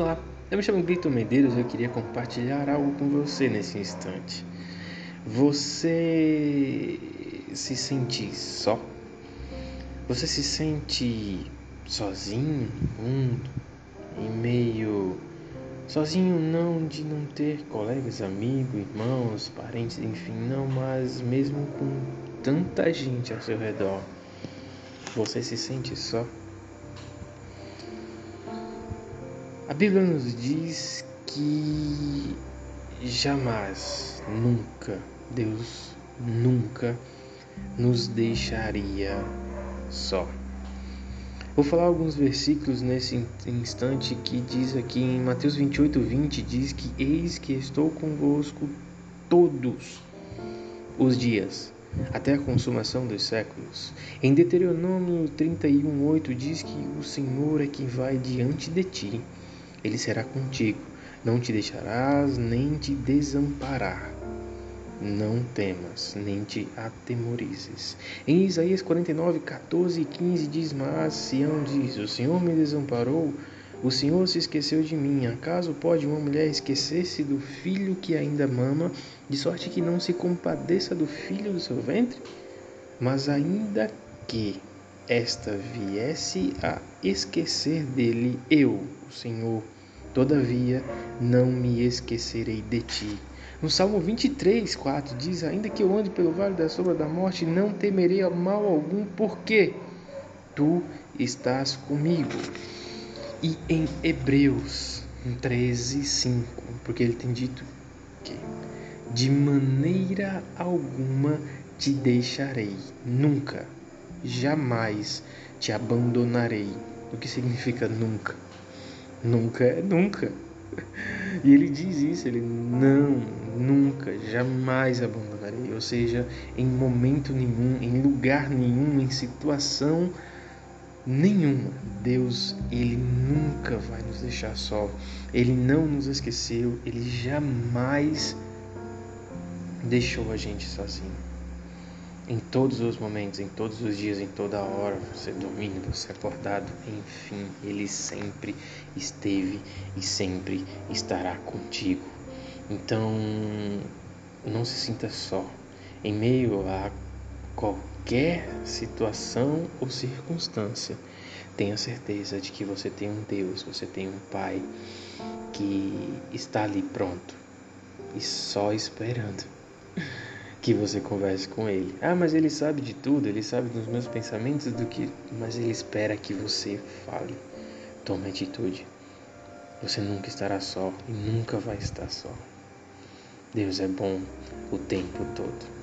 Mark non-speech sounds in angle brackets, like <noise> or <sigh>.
Olá, eu me chamo Vitor Medeiros e eu queria compartilhar algo com você nesse instante. Você se sente só? Você se sente sozinho no mundo, em meio sozinho não de não ter colegas, amigos, irmãos, parentes, enfim, não, mas mesmo com tanta gente ao seu redor, você se sente só? A Bíblia nos diz que jamais, nunca, Deus nunca nos deixaria só. Vou falar alguns versículos nesse instante que diz aqui em Mateus 28, 20, diz que eis que estou convosco todos os dias, até a consumação dos séculos. Em Deuteronômio 31, 8 diz que o Senhor é quem vai diante de ti ele será contigo, não te deixarás nem te desamparar. Não temas, nem te atemorizes. Em Isaías 49, 14 e 15 diz: Mas Sião diz: O Senhor me desamparou, o Senhor se esqueceu de mim. Acaso pode uma mulher esquecer-se do filho que ainda mama, de sorte que não se compadeça do filho do seu ventre? Mas ainda que esta viesse a esquecer dele, eu, o Senhor, todavia não me esquecerei de ti. No Salmo 23, 4 diz: Ainda que eu ande pelo vale da sombra da morte, não temerei mal algum, porque tu estás comigo. E em Hebreus 13, 5, porque ele tem dito que de maneira alguma te deixarei, nunca jamais te abandonarei. O que significa nunca? Nunca é nunca. E ele diz isso, ele não, nunca, jamais abandonarei. Ou seja, em momento nenhum, em lugar nenhum, em situação nenhuma, Deus, ele nunca vai nos deixar só. Ele não nos esqueceu, ele jamais deixou a gente sozinho em todos os momentos, em todos os dias, em toda hora, você dormindo, você acordado, enfim, Ele sempre esteve e sempre estará contigo. Então, não se sinta só. Em meio a qualquer situação ou circunstância, tenha certeza de que você tem um Deus, você tem um Pai que está ali pronto e só esperando <laughs> que você converse com ele. Ah, mas ele sabe de tudo, ele sabe dos meus pensamentos, do que, mas ele espera que você fale. Tome atitude. Você nunca estará só e nunca vai estar só. Deus é bom o tempo todo.